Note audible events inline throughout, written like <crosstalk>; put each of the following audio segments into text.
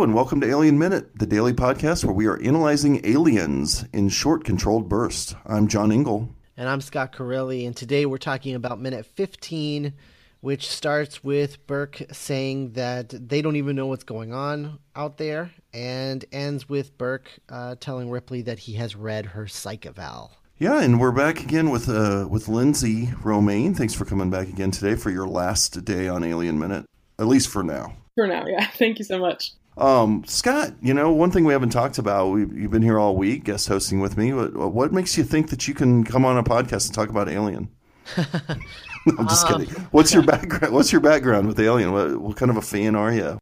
Hello, and welcome to Alien Minute, the daily podcast where we are analyzing aliens in short, controlled bursts. I'm John Ingle. And I'm Scott Carelli, and today we're talking about minute 15, which starts with Burke saying that they don't even know what's going on out there, and ends with Burke uh, telling Ripley that he has read her psych eval. Yeah, and we're back again with uh, with Lindsey Romain. Thanks for coming back again today for your last day on Alien Minute, at least for now. For now, yeah. <laughs> Thank you so much. Um, Scott, you know, one thing we haven't talked about, we, you've been here all week guest hosting with me. What, what, makes you think that you can come on a podcast and talk about Alien? <laughs> I'm just um, kidding. What's your background? What's your background with Alien? What, what kind of a fan are you?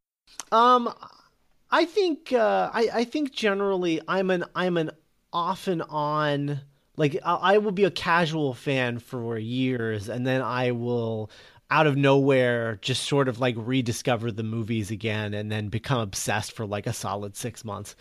Um, I think uh, I, I think generally I'm an I'm an off and on like I, I will be a casual fan for years, and then I will out of nowhere just sort of like rediscover the movies again and then become obsessed for like a solid six months.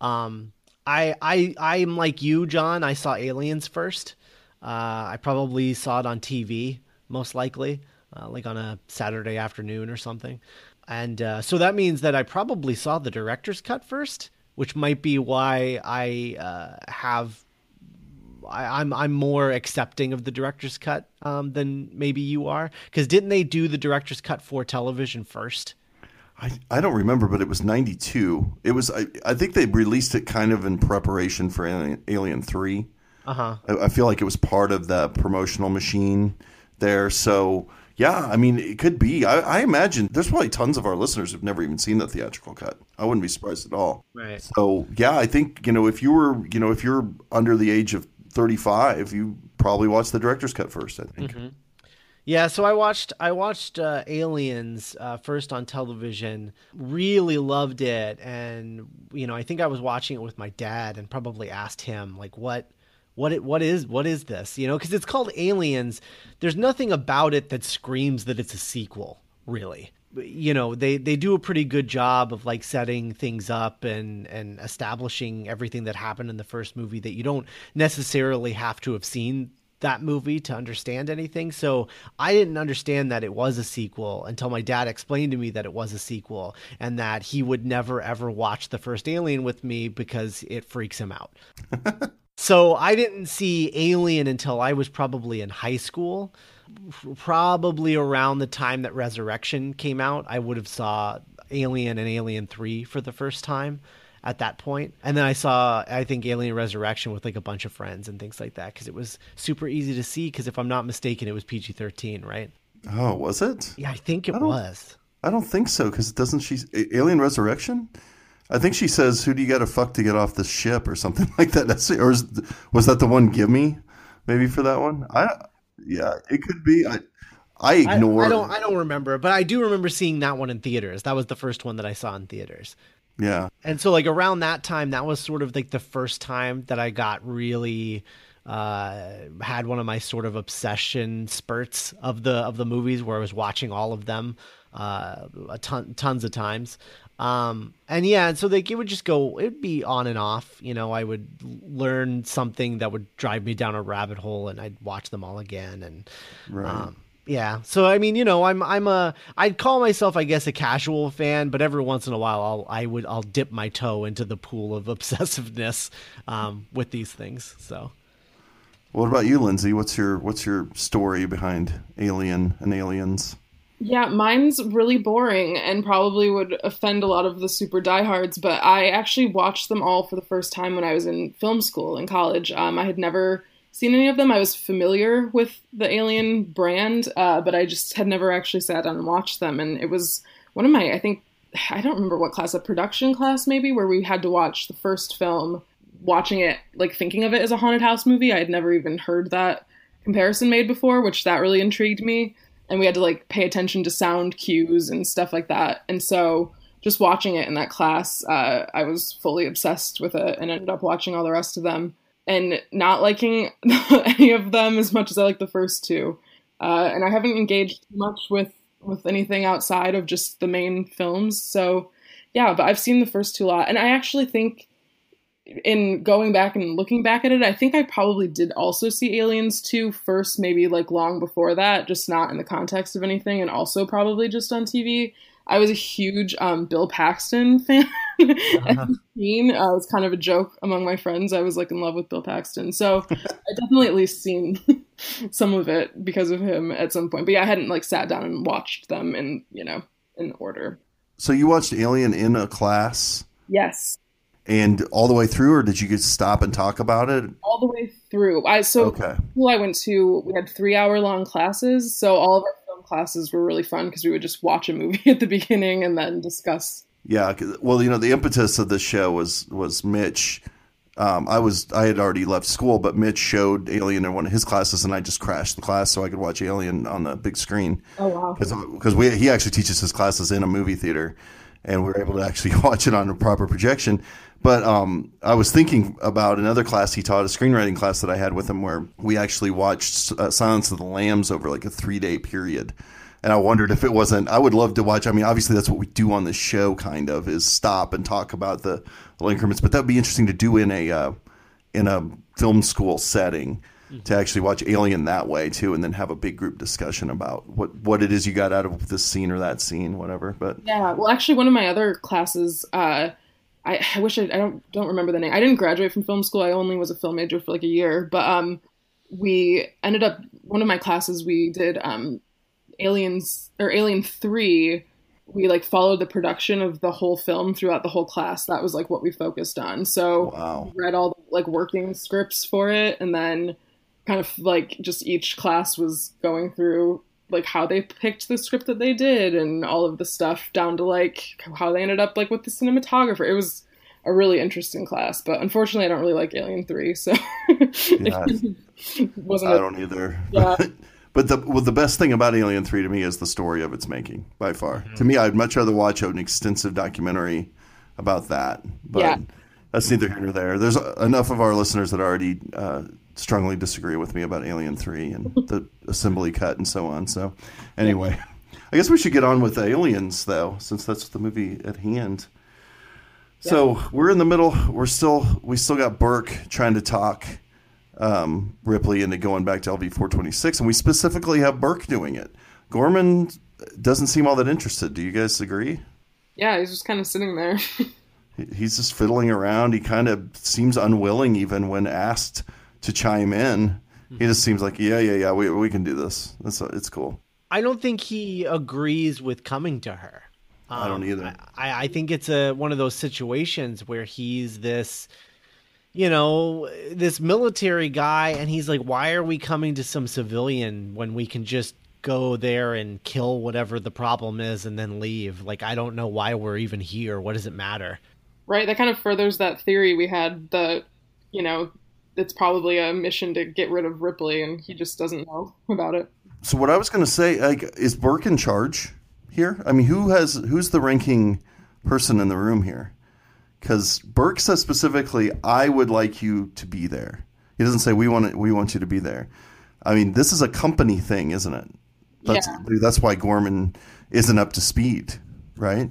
Um, I I I'm like you, John. I saw Aliens first. Uh, I probably saw it on TV, most likely, uh, like on a Saturday afternoon or something. And uh, so that means that I probably saw the director's cut first, which might be why I uh, have I, am I'm, I'm more accepting of the director's cut um, than maybe you are because didn't they do the director's cut for television first? I, I don't remember, but it was '92. It was I, I think they released it kind of in preparation for Alien, Alien Three. Uh huh. I, I feel like it was part of the promotional machine there. So yeah, I mean, it could be. I, I, imagine there's probably tons of our listeners who've never even seen the theatrical cut. I wouldn't be surprised at all. Right. So yeah, I think you know if you were you know if you're under the age of 35, you probably watched the director's cut first. I think. Mm-hmm. Yeah, so I watched I watched uh, Aliens uh, first on television. Really loved it, and you know I think I was watching it with my dad, and probably asked him like what what it what is what is this you know because it's called Aliens. There's nothing about it that screams that it's a sequel, really you know they they do a pretty good job of like setting things up and and establishing everything that happened in the first movie that you don't necessarily have to have seen that movie to understand anything. So I didn't understand that it was a sequel until my dad explained to me that it was a sequel and that he would never ever watch the first Alien with me because it freaks him out. <laughs> so I didn't see Alien until I was probably in high school probably around the time that Resurrection came out, I would have saw Alien and Alien 3 for the first time at that point. And then I saw I think Alien Resurrection with like a bunch of friends and things like that cuz it was super easy to see cuz if I'm not mistaken it was PG-13, right? Oh, was it? Yeah, I think it I was. I don't think so cuz it doesn't she Alien Resurrection? I think she says, "Who do you got to fuck to get off this ship?" or something <laughs> like that. That's or is, was that the one? Give me, maybe for that one. I yeah, it could be. I I ignore. I, I, don't. I don't remember, but I do remember seeing that one in theaters. That was the first one that I saw in theaters. Yeah. And so, like around that time, that was sort of like the first time that I got really uh, had one of my sort of obsession spurts of the of the movies where I was watching all of them uh, a ton tons of times. Um, and yeah, and so like it would just go, it'd be on and off. You know, I would learn something that would drive me down a rabbit hole, and I'd watch them all again. And right. um, yeah, so I mean, you know, I'm I'm a I'd call myself, I guess, a casual fan, but every once in a while, I'll I would I'll dip my toe into the pool of <laughs> obsessiveness um, with these things. So. What about you, Lindsey? What's your what's your story behind Alien and Aliens? Yeah, mine's really boring and probably would offend a lot of the super diehards, but I actually watched them all for the first time when I was in film school in college. Um, I had never seen any of them. I was familiar with the Alien brand, uh, but I just had never actually sat down and watched them. And it was one of my, I think, I don't remember what class, a production class maybe, where we had to watch the first film, watching it, like thinking of it as a haunted house movie. I had never even heard that comparison made before, which that really intrigued me and we had to like pay attention to sound cues and stuff like that. And so just watching it in that class, uh, I was fully obsessed with it and ended up watching all the rest of them and not liking <laughs> any of them as much as I like the first two. Uh, and I haven't engaged much with with anything outside of just the main films. So yeah, but I've seen the first two a lot, and I actually think in going back and looking back at it, I think I probably did also see Aliens 2 first, maybe like long before that, just not in the context of anything, and also probably just on TV. I was a huge um, Bill Paxton <laughs> fan. uh-huh. Uh, it was kind of a joke among my friends. I was like in love with Bill Paxton, so <laughs> I definitely at least seen <laughs> some of it because of him at some point. But yeah, I hadn't like sat down and watched them in you know in order. So you watched Alien in a class? Yes. And all the way through, or did you just stop and talk about it? All the way through. I so okay. school I went to, we had three hour long classes, so all of our film classes were really fun because we would just watch a movie <laughs> at the beginning and then discuss. Yeah, well, you know, the impetus of this show was was Mitch. Um, I was I had already left school, but Mitch showed Alien in one of his classes, and I just crashed the class so I could watch Alien on the big screen. Oh wow! Because we he actually teaches his classes in a movie theater, and we were able to actually <laughs> watch it on a proper projection. But um, I was thinking about another class he taught, a screenwriting class that I had with him, where we actually watched uh, Silence of the Lambs over like a three day period. And I wondered if it wasn't. I would love to watch. I mean, obviously that's what we do on the show, kind of, is stop and talk about the, the increments. But that would be interesting to do in a uh, in a film school setting mm-hmm. to actually watch Alien that way too, and then have a big group discussion about what what it is you got out of this scene or that scene, whatever. But yeah, well, actually, one of my other classes. Uh, I, I wish I, I don't don't remember the name. I didn't graduate from film school. I only was a film major for like a year. But um, we ended up one of my classes we did um, Aliens or Alien Three. We like followed the production of the whole film throughout the whole class. That was like what we focused on. So wow. read all the like working scripts for it, and then kind of like just each class was going through like how they picked the script that they did and all of the stuff down to like how they ended up like with the cinematographer. It was a really interesting class, but unfortunately, I don't really like Alien Three, so <laughs> yeah, wasn't. I don't either. Yeah. <laughs> but the well, the best thing about Alien Three to me is the story of its making by far. Mm-hmm. To me, I'd much rather watch an extensive documentary about that. But yeah. that's neither here nor there. There's enough of our listeners that already uh, strongly disagree with me about Alien 3 and <laughs> the assembly cut and so on. So, anyway, I guess we should get on with Aliens, though, since that's the movie at hand. Yeah. So we're in the middle. We're still we still got Burke trying to talk um, Ripley into going back to LV four twenty six, and we specifically have Burke doing it. Gorman doesn't seem all that interested. Do you guys agree? Yeah, he's just kind of sitting there. <laughs> he's just fiddling around. He kind of seems unwilling, even when asked to chime in. He just seems like, yeah, yeah, yeah, we we can do this. It's it's cool. I don't think he agrees with coming to her. Um, I don't um, either. I, I think it's a one of those situations where he's this, you know, this military guy, and he's like, "Why are we coming to some civilian when we can just go there and kill whatever the problem is and then leave? Like, I don't know why we're even here. What does it matter?" Right. That kind of furthers that theory we had that, you know, it's probably a mission to get rid of Ripley, and he just doesn't know about it. So what I was going to say, like, is Burke in charge here? I mean, who has who's the ranking person in the room here? Because Burke says specifically, "I would like you to be there." He doesn't say we want we want you to be there. I mean, this is a company thing, isn't it? That's yeah. that's why Gorman isn't up to speed, right?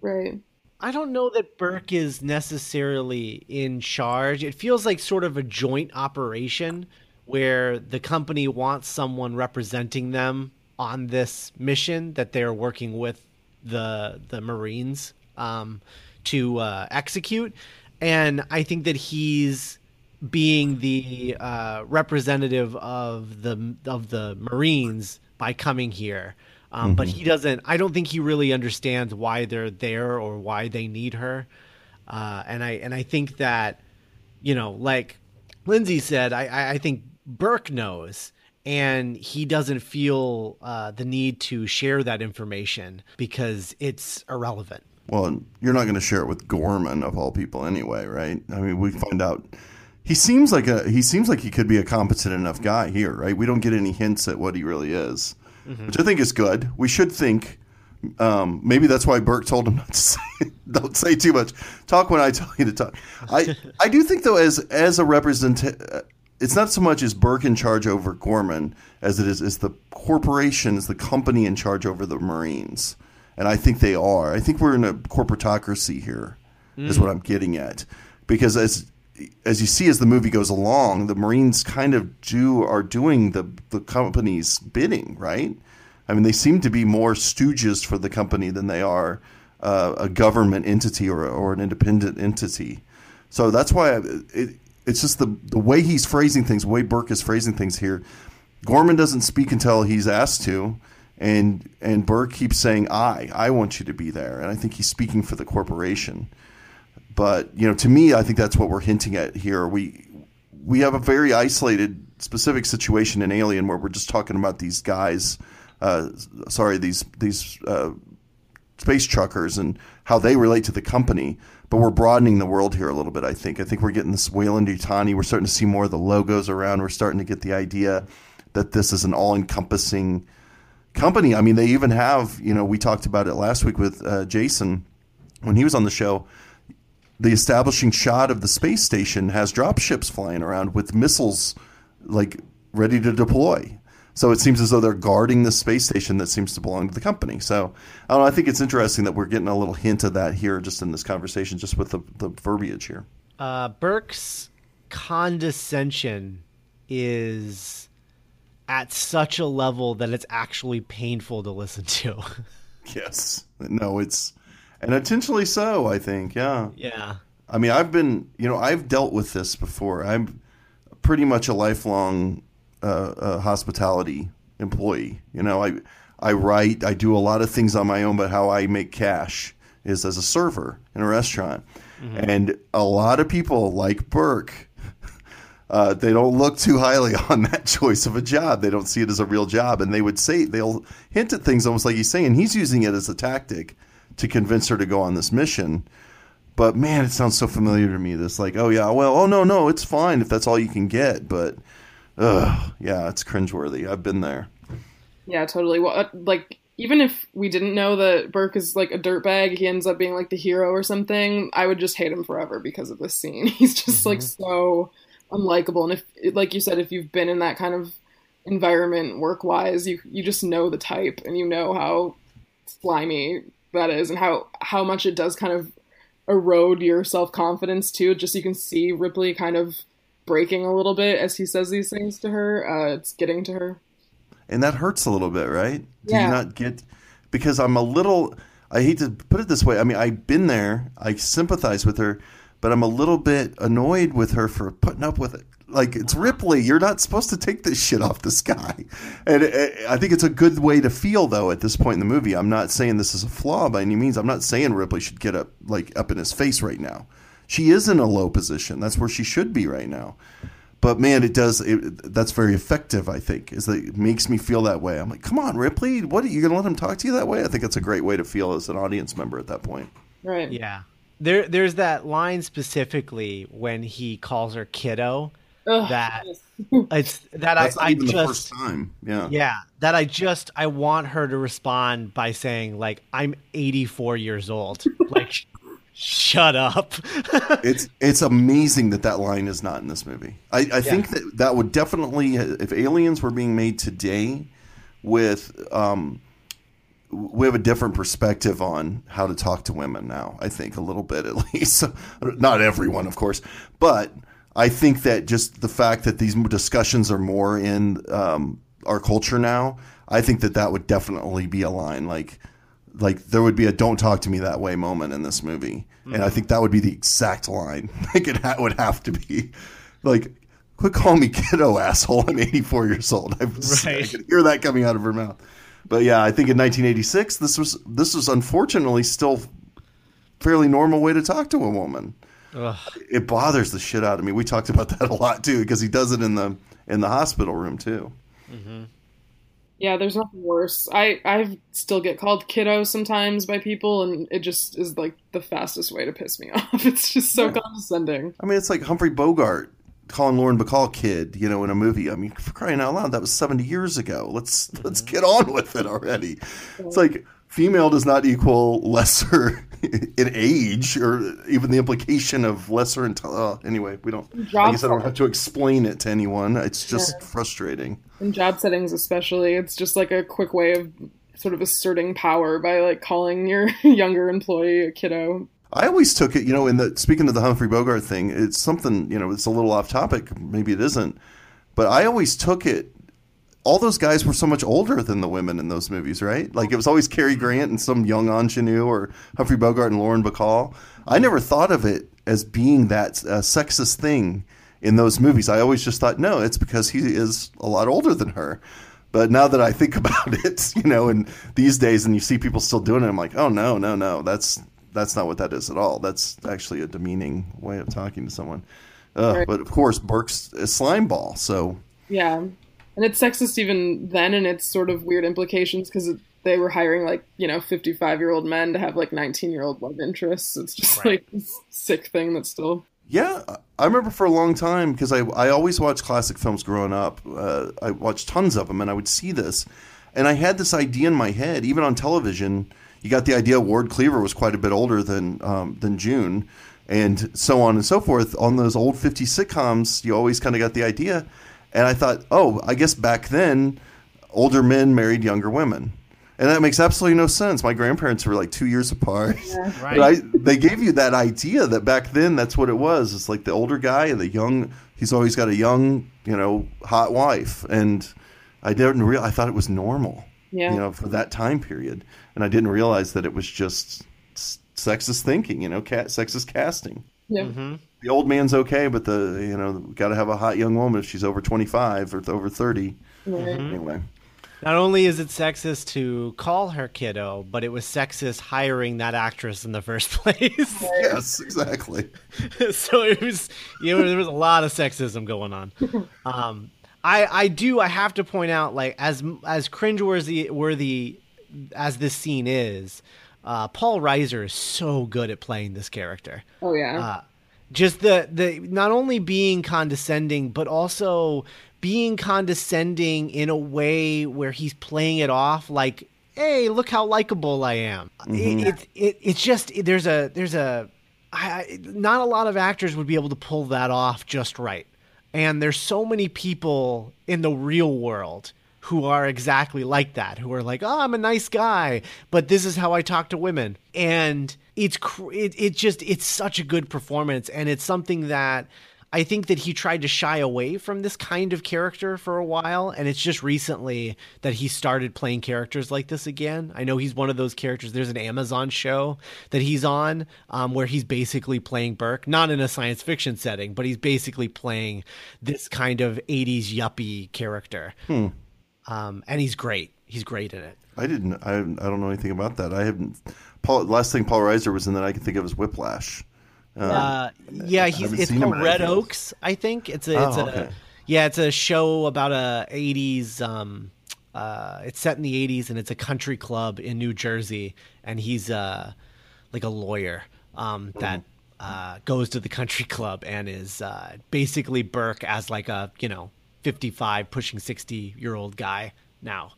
Right. I don't know that Burke is necessarily in charge. It feels like sort of a joint operation where the company wants someone representing them on this mission that they're working with the the Marines um, to uh, execute, and I think that he's being the uh, representative of the of the Marines by coming here. Um, mm-hmm. But he doesn't. I don't think he really understands why they're there or why they need her. Uh, and I and I think that, you know, like Lindsey said, I I think Burke knows, and he doesn't feel uh, the need to share that information because it's irrelevant. Well, you're not going to share it with Gorman of all people anyway, right? I mean, we find out he seems like a he seems like he could be a competent enough guy here, right? We don't get any hints at what he really is mm-hmm. which I think is good. We should think. Um, maybe that's why Burke told him <laughs> not to say, don't say too much. Talk when I tell you to talk. I I do think though, as as a representative, uh, it's not so much as Burke in charge over Gorman as it is is the corporation, is the company in charge over the Marines, and I think they are. I think we're in a corporatocracy here, mm. is what I'm getting at, because as as you see as the movie goes along, the Marines kind of do are doing the the company's bidding, right? I mean, they seem to be more stooges for the company than they are uh, a government entity or, or an independent entity. So that's why it, it's just the the way he's phrasing things, the way Burke is phrasing things here. Gorman doesn't speak until he's asked to, and and Burke keeps saying, "I, I want you to be there," and I think he's speaking for the corporation. But you know, to me, I think that's what we're hinting at here. We we have a very isolated, specific situation in Alien where we're just talking about these guys. Uh, sorry, these these uh, space truckers and how they relate to the company. But we're broadening the world here a little bit. I think. I think we're getting this Weyland-Yutani. We're starting to see more of the logos around. We're starting to get the idea that this is an all-encompassing company. I mean, they even have. You know, we talked about it last week with uh, Jason when he was on the show the establishing shot of the space station has dropships flying around with missiles like ready to deploy. So it seems as though they're guarding the space station that seems to belong to the company. So I don't know. I think it's interesting that we're getting a little hint of that here, just in this conversation, just with the, the verbiage here. Uh, Burke's condescension is at such a level that it's actually painful to listen to. <laughs> yes. No, it's and intentionally so. I think. Yeah. Yeah. I mean, I've been, you know, I've dealt with this before. I'm pretty much a lifelong uh, uh, hospitality employee. You know, I I write, I do a lot of things on my own, but how I make cash is as a server in a restaurant. Mm-hmm. And a lot of people like Burke, <laughs> uh, they don't look too highly <laughs> on that choice of a job. They don't see it as a real job, and they would say they'll hint at things almost like he's saying he's using it as a tactic to convince her to go on this mission. But man, it sounds so familiar to me. This like, oh yeah, well, oh no, no, it's fine if that's all you can get. But, ugh, yeah, it's cringeworthy. I've been there. Yeah, totally. Well, uh, like even if we didn't know that Burke is like a dirtbag, he ends up being like the hero or something. I would just hate him forever because of this scene. <laughs> He's just mm-hmm. like so unlikable. And if, like you said, if you've been in that kind of environment work wise, you you just know the type and you know how slimy that is and how how much it does kind of erode your self confidence too. Just you can see Ripley kind of breaking a little bit as he says these things to her. Uh, it's getting to her, and that hurts a little bit, right? Do yeah. you not get? Because I'm a little. I hate to put it this way. I mean, I've been there. I sympathize with her, but I'm a little bit annoyed with her for putting up with it like it's Ripley. You're not supposed to take this shit off the sky, and it, I think it's a good way to feel though at this point in the movie. I'm not saying this is a flaw by any means. I'm not saying Ripley should get up like up in his face right now. She is in a low position. That's where she should be right now. But man, it does. It, that's very effective. I think is that it makes me feel that way. I'm like, come on, Ripley. What are you going to let him talk to you that way? I think it's a great way to feel as an audience member at that point. Right. Yeah. There, there's that line specifically when he calls her kiddo, Ugh, that <laughs> it's that That's I, I just first time. Yeah. Yeah. That I just I want her to respond by saying like I'm 84 years old. <laughs> like shut up. <laughs> it's it's amazing that that line is not in this movie. I, I yeah. think that that would definitely if aliens were being made today with um we have a different perspective on how to talk to women now. I think a little bit at least. Not everyone, of course, but I think that just the fact that these discussions are more in um, our culture now, I think that that would definitely be a line like like there would be a "Don't talk to me that way" moment in this movie, mm-hmm. and I think that would be the exact line. <laughs> Like it ha- would have to be like. Quit calling me kiddo, asshole. I'm 84 years old. I, was, right. I could hear that coming out of her mouth. But yeah, I think in 1986, this was this was unfortunately still fairly normal way to talk to a woman. Ugh. It bothers the shit out of me. We talked about that a lot too because he does it in the in the hospital room too. Mm-hmm. Yeah, there's nothing worse. I I still get called kiddo sometimes by people, and it just is like the fastest way to piss me <laughs> off. It's just so yeah. condescending. I mean, it's like Humphrey Bogart calling Lauren Bacall kid, you know, in a movie. I mean, for crying out loud, that was 70 years ago. Let's mm-hmm. let's get on with it already. Yeah. It's like female does not equal lesser in age or even the implication of lesser in uh, anyway we don't job i guess i don't have to explain it to anyone. It's just yeah. frustrating. In job settings especially it's just like a quick way of sort of asserting power by like calling your <laughs> younger employee a kiddo. I always took it, you know, in the speaking of the Humphrey Bogart thing, it's something, you know, it's a little off topic, maybe it isn't, but I always took it all those guys were so much older than the women in those movies, right? Like it was always Cary Grant and some young ingenue or Humphrey Bogart and Lauren Bacall. I never thought of it as being that uh, sexist thing in those movies. I always just thought, no, it's because he is a lot older than her. But now that I think <laughs> about it, you know, and these days, and you see people still doing it, I'm like, oh no, no, no, that's that's not what that is at all. That's actually a demeaning way of talking to someone. Uh, right. But of course, Burke's a slime ball, so yeah, and it's sexist even then, and it's sort of weird implications because they were hiring like you know 55 year old men to have like 19 year old love interests. It's just right. like sick thing that's still yeah, I remember for a long time because I, I always watched classic films growing up. Uh, I watched tons of them, and I would see this, and I had this idea in my head, even on television. You got the idea Ward Cleaver was quite a bit older than um, than June, and so on and so forth. On those old 50 sitcoms, you always kind of got the idea, and I thought, oh, I guess back then, older men married younger women and that makes absolutely no sense. My grandparents were like two years apart. Yeah. <laughs> Right. But I, they gave you that idea that back then that's what it was. It's like the older guy and the young. He's always got a young, you know, hot wife, and I didn't real. I thought it was normal. Yeah. You know, for that time period, and I didn't realize that it was just sexist thinking. You know, cat sexist casting. Yeah. Mm-hmm. The old man's okay, but the you know got to have a hot young woman if she's over twenty five or over thirty. Right. Anyway. Not only is it sexist to call her kiddo, but it was sexist hiring that actress in the first <laughs> place. yes, exactly. <laughs> so it was, you know, there was a lot of sexism going on. <laughs> Um, I, I do, I have to point out, like, as as cringeworthy worthy as this scene is, uh, Paul Reiser is so good at playing this character. Oh yeah. Uh, just the the not only being condescending, but also being condescending in a way where he's playing it off like, "Hey, look how likable I am." Mm-hmm. It, it, it, it's just there's a there's a I, not a lot of actors would be able to pull that off just right. And there's so many people in the real world who are exactly like that, who are like, "Oh, I'm a nice guy, but this is how I talk to women." And it's it, it just it's such a good performance and it's something that I think that he tried to shy away from this kind of character for a while, and it's just recently that he started playing characters like this again. I know he's one of those characters. There's an Amazon show that he's on um, where he's basically playing Burke, not in a science fiction setting, but he's basically playing this kind of 80s yuppie character. Hmm. Um, and he's great. He's great in it. I didn't. I, I don't know anything about that. I haven't. Paul. Last thing Paul Reiser was in that I can think of is Whiplash. Uh, uh, yeah, he's it's called Red Oaks. I think it's a it's oh, okay. yeah it's a show about a '80s. Um, uh, it's set in the '80s and it's a country club in New Jersey, and he's uh like a lawyer um, that uh, goes to the country <laughs> club and is uh, basically Burke as like a you know 55 pushing 60 year old guy now.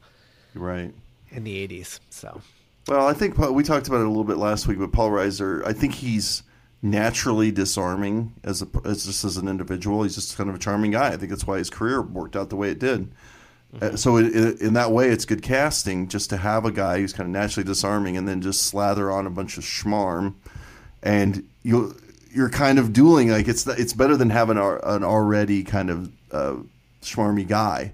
Right. In the 80s, so. Well, I think we talked about it a little bit last week, but Paul Reiser, I think he's naturally disarming as a as just as an individual. He's just kind of a charming guy. I think that's why his career worked out the way it did. Mm-hmm. Uh, so it, it, in that way, it's good casting just to have a guy who's kind of naturally disarming and then just slather on a bunch of schmarm, and you you're kind of dueling. Like it's it's better than having an already kind of uh, schmarmy guy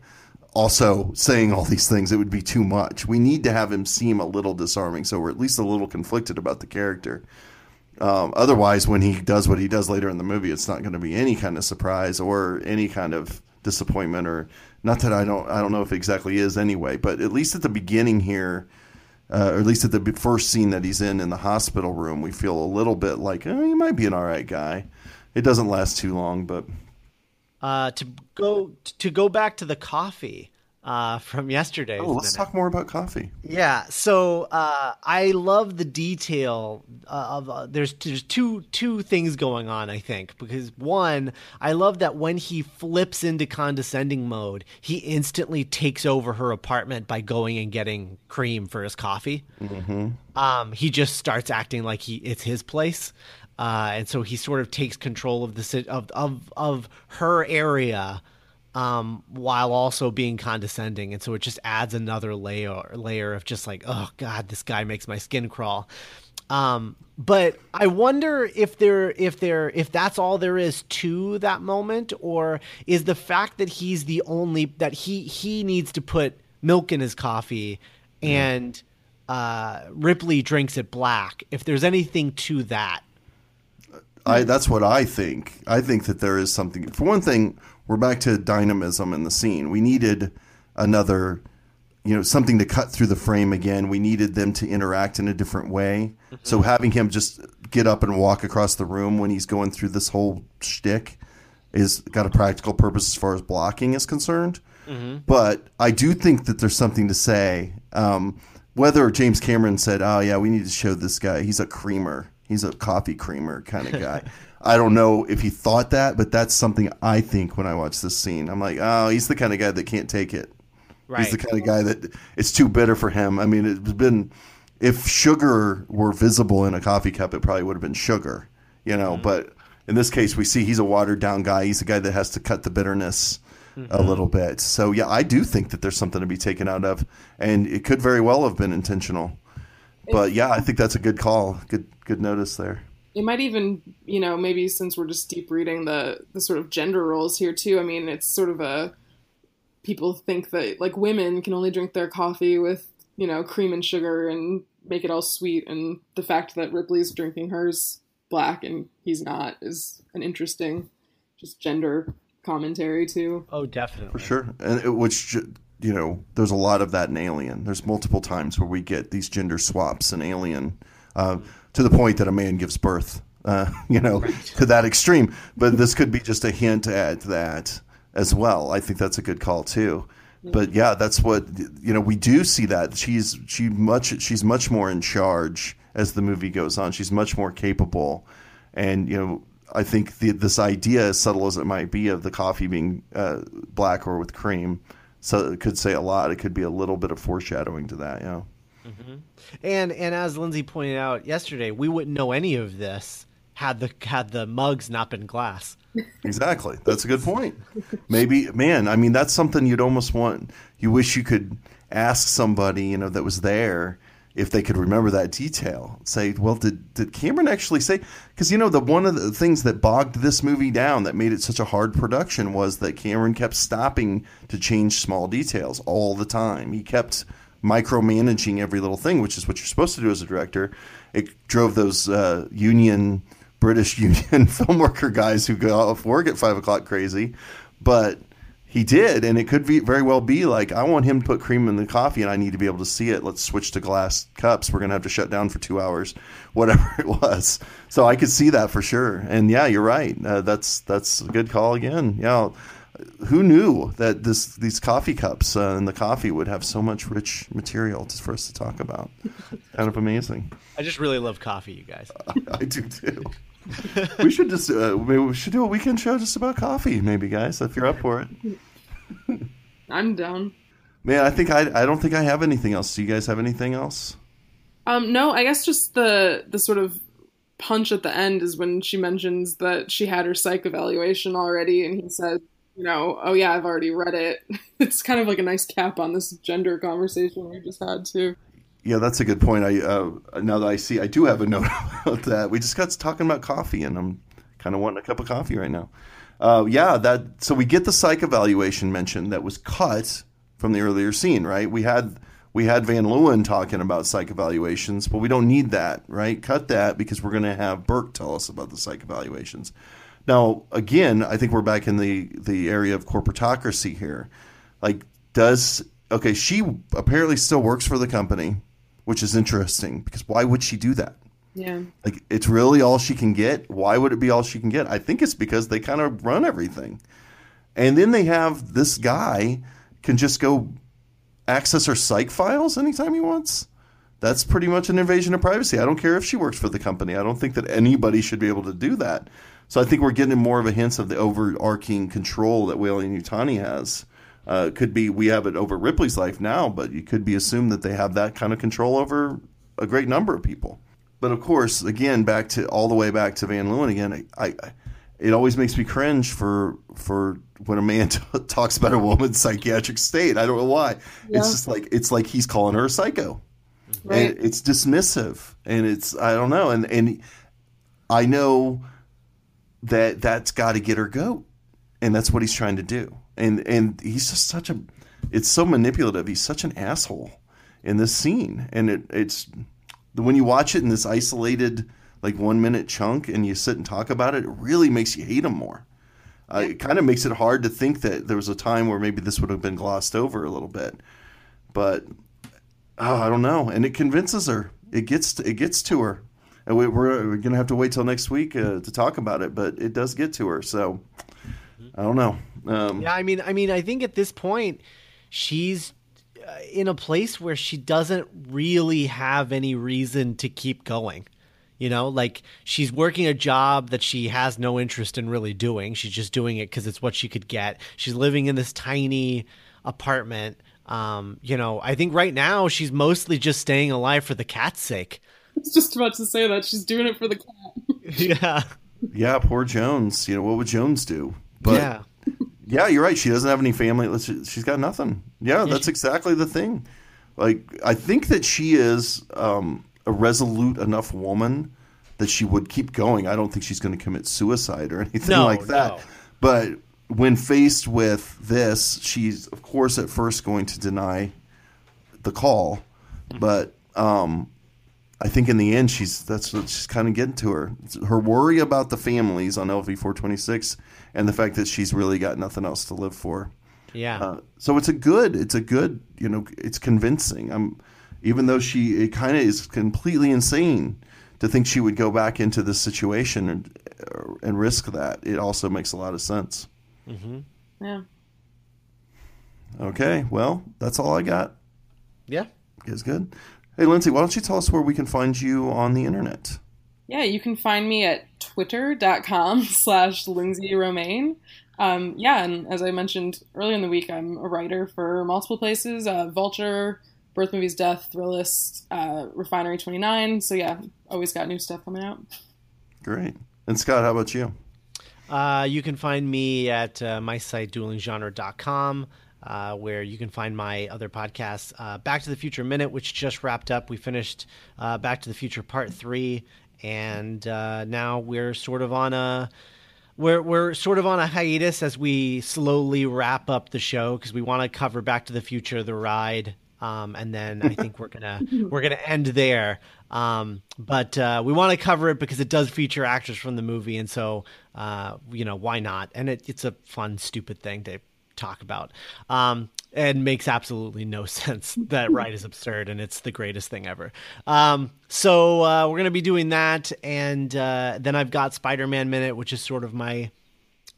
also saying all these things. It would be too much. We need to have him seem a little disarming, so we're at least a little conflicted about the character. Um, otherwise, when he does what he does later in the movie, it's not going to be any kind of surprise or any kind of disappointment, or not that I don't I don't know if it exactly is anyway. But at least at the beginning here, uh, or at least at the first scene that he's in in the hospital room, we feel a little bit like oh, he might be an all right guy. It doesn't last too long, but uh, to go to go back to the coffee uh, from yesterday. Oh, let's minute. talk more about coffee. Yeah, so uh, I love the detail of uh, there's there's two two things going on. I think because one, I love that when he flips into condescending mode, he instantly takes over her apartment by going and getting cream for his coffee. Mm-hmm. Um, he just starts acting like he it's his place. Uh, and so he sort of takes control of the of of of her area um, while also being condescending, and so it just adds another layer layer of just like, oh god, this guy makes my skin crawl. Um, but I wonder if there if there if that's all there is to that moment, or is the fact that he's the only that he he needs to put milk in his coffee, and uh, Ripley drinks it black. If there's anything to that, I that's what I think. I think that there is something. For one thing, we're back to dynamism in the scene. We needed another, you know, something to cut through the frame again. We needed them to interact in a different way. So having him just get up and walk across the room when he's going through this whole shtick is got a practical purpose as far as blocking is concerned. But I do think that there's something to say. Um, whether James Cameron said, "Oh yeah, we need to show this guy. He's a creamer. He's a coffee creamer kind of guy." I don't know if he thought that, but that's something I think when I watch this scene. I'm like, "Oh, he's the kind of guy that can't take it. right? He's the kind of guy that it's too bitter for him." I mean, it's been if sugar were visible in a coffee cup, it probably would have been sugar, you know. Mm-hmm. But in this case, we see he's a watered down guy. He's a guy that has to cut the bitterness a mm-hmm. little bit. So yeah, I do think that there's something to be taken out of, and it could very well have been intentional. But yeah, I think that's a good call. Good good notice there. it might even you know maybe since we're just deep reading the the sort of gender roles here too i mean it's sort of a people think that like women can only drink their coffee with you know cream and sugar and make it all sweet and the fact that ripley's drinking hers black and he's not is an interesting just gender commentary too oh, definitely. For sure, and it, which you know, there's a lot of that in Alien. There's multiple times where we get these gender swaps in Alien, uh, to the point that a man gives birth. Uh, <laughs> you know, to that extreme. But this could be just a hint at that as well. I think that's a good call too. But yeah, that's what you know. We do see that she's she much she's much more in charge as the movie goes on. She's much more capable, and you know I think the, this idea, as subtle as it might be, of the coffee being uh, black or with cream, so it could say a lot. It could be a little bit of foreshadowing to that. You know, mm-hmm. And and as Lindsey pointed out yesterday, we wouldn't know any of this had the had the mugs not been glass. exactly. That's a good point. Maybe, man. I mean, that's something you'd almost want. You wish you could ask somebody, you know, that was there if they could remember that detail. Say, well, did did Cameron actually say? Because you know, the one of the things that bogged this movie down, that made it such a hard production, was that Cameron kept stopping to change small details all the time. He kept micromanaging every little thing, which is what you're supposed to do as a director. It drove those uh, union British <laughs> union film worker guys who go off work at five o'clock crazy, but he did, and it could be very well be like I want him to put cream in the coffee, and I need to be able to see it. Let's switch to glass cups. We're gonna have to shut down for two hours, <laughs> whatever it was. So I could see that for sure. And yeah, you're right. Uh, that's that's a good call again. Yeah, who knew that this these coffee cups uh, and the coffee would have so much rich material to, for us to talk about? kind of amazing. I just really love coffee, you guys. <laughs> I do too. <laughs> we should just uh, maybe we should do a weekend show just about coffee, maybe, guys, if you're up for it. <laughs> i'm down Man, I think I I don't think I have anything else. Do you guys have anything else? Um, no, I guess just the the sort of punch at the end is when she mentions that she had her psych evaluation already, and he says, you know, oh yeah, I've already read it. <laughs> It's kind of like a nice cap on this gender conversation we just had too. Yeah, that's a good point. I uh, now that I see, I do have a <laughs> note about that. We just got talking about coffee, and I'm kind of wanting a cup of coffee right now. Uh, yeah, that. So we get the psych evaluation mentioned that was cut from the earlier scene, right? We had we had Van Leeuwen talking about psych evaluations, but we don't need that, right? Cut that because we're going to have Burke tell us about the psych evaluations. Now, again, I think we're back in the the area of corporatocracy here. Like, does okay? She apparently still works for the company, which is interesting because why would she do that? Yeah. Like, it's really all she can get. Why would it be all she can get? I think it's because they kind of run everything, and then they have this guy can just go access her psych files anytime he wants. That's pretty much an invasion of privacy. I don't care if she works for the company. I don't think that anybody should be able to do that. So I think we're getting more of a hint of the overarching control that Weyland-Yutani has. Uh, could be we have it over Ripley's life now, but you could be assumed that they have that kind of control over a great number of people. But of course, again, back to all the way back to Van Leeuwen again. I, I it always makes me cringe for for when a man t- <laughs> talks about a woman's psychiatric state. I don't know why. Yeah. It's just like it's like he's calling her a psycho. Right. And it's dismissive, and it's I don't know, and and I know that that's got to get her goat, and that's what he's trying to do, and and he's just such a, it's so manipulative. He's such an asshole in this scene, and it it's when you watch it in this isolated like one minute chunk, and you sit and talk about it, it really makes you hate him more. Uh, it kind of makes it hard to think that there was a time where maybe this would have been glossed over a little bit, but oh, I don't know. And it convinces her. It gets to, it gets to her, and we, we're we're gonna have to wait till next week uh, to talk about it. But it does get to her. So I don't know. Um, Yeah, I mean, I mean, I think at this point, she's uh, in a place where she doesn't really have any reason to keep going. You know, like she's working a job that she has no interest in really doing. She's just doing it because it's what she could get. She's living in this tiny apartment. Um, you know, I think right now she's mostly just staying alive for the cat's sake. I was just about to say that she's doing it for the cat. <laughs> yeah. yeah, poor Jones. You know what would Jones do? But yeah. Yeah, you're right. She doesn't have any family. She's got nothing. Yeah, that's exactly the thing. Like, I think that she is um, a resolute enough woman that she would keep going. I don't think she's going to commit suicide or <laughs> anything No, like that. no. But when faced with this, she's, of course, at first going to deny the call. But um, I think in the end, she's that's what she's kind of getting to her. Her worry about the families on LV 426 and the fact that she's really got nothing else to live for. Yeah. Uh, so it's a good, it's a good, you know, it's convincing. I'm, even though she, it kind of is completely insane to think she would go back into this situation and, and risk that. It also makes a lot of sense. Mm-hmm. Yeah. Okay, well, that's all I got. yeah. Is good. Hey, Lindsay, why don't you tell us where we can find you on the internet? Yeah, you can find me at twitter.com <laughs> slash Lindsey Romain. Um, yeah, and as I mentioned earlier in the week, I'm a writer for multiple places uh, Vulture, Birth Movies Death, Thrillist, uh, Refinery 29. So yeah, always got new stuff coming out. Great. And Scott, how about you? Uh, you can find me at uh, my site, duelinggenre.com, uh, where you can find my other podcasts. Uh, Back to the Future Minute, which just wrapped up. We finished uh, Back to the Future Part 3, and uh, now we're sort of on a. We're, we're sort of on a hiatus as we slowly wrap up the show because we want to cover Back to the Future, the ride, um, and then I think we're gonna <laughs> we're gonna end there. Um, but uh, we want to cover it because it does feature actors from the movie, and so uh, you know why not? And it, it's a fun, stupid thing to talk about. Um, and makes absolutely no <laughs> sense. That ride is absurd, and it's the greatest thing ever. Um, so uh, we're gonna be doing that, and uh, then I've got Spider-Man Minute, which is sort of my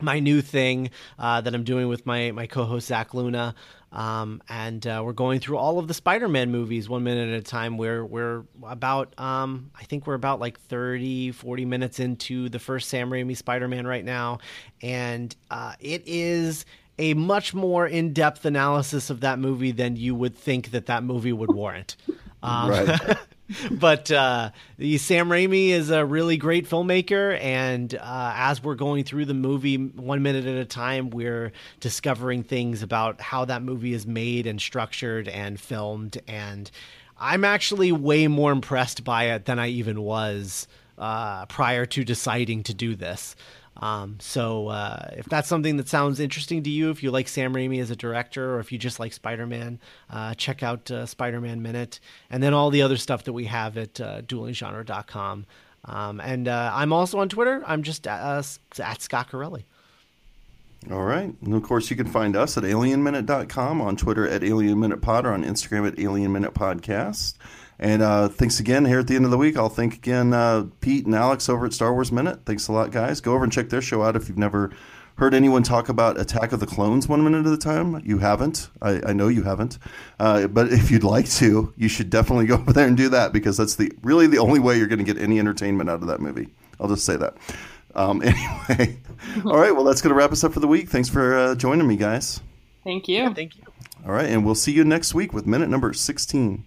my new thing uh, that I'm doing with my my co-host Zach Luna, um, and uh, we're going through all of the Spider-Man movies one minute at a time. We're we're about um, I think we're about like 30, 40 minutes into the first Sam Raimi Spider-Man right now, and uh, it is a much more in-depth analysis of that movie than you would think that that movie would warrant. <laughs> Um, Right. <laughs> but uh, the Sam Raimi is a really great filmmaker, and uh, as we're going through the movie one minute at a time, we're discovering things about how that movie is made and structured and filmed. And I'm actually way more impressed by it than I even was uh, prior to deciding to do this. Um, so uh, if that's something that sounds interesting to you, if you like Sam Raimi as a director, or if you just like Spider-Man, uh, check out uh, Spider-Man Minute, and then all the other stuff that we have at uh, duelinggenre.com. Um, and uh, I'm also on Twitter. I'm just uh, at Scott Carelli. All right. And of course, you can find us at alienminute.com, on Twitter at alienminutepod, or on Instagram at alienminutepodcast. And uh, thanks again here at the end of the week. I'll thank again uh, Pete and Alex over at Star Wars Minute. Thanks a lot, guys. Go over and check their show out if you've never heard anyone talk about Attack of the Clones one minute at a time. You haven't. I, I know you haven't. Uh, but if you'd like to, you should definitely go <laughs> over there and do that because that's the really the only way you're going to get any entertainment out of that movie. I'll just say that. Um, <laughs> anyway, all right. Well, that's going to wrap us up for the week. Thanks for uh, joining me, guys. Thank you. Thank you. All right, and we'll see you next week with minute number 16.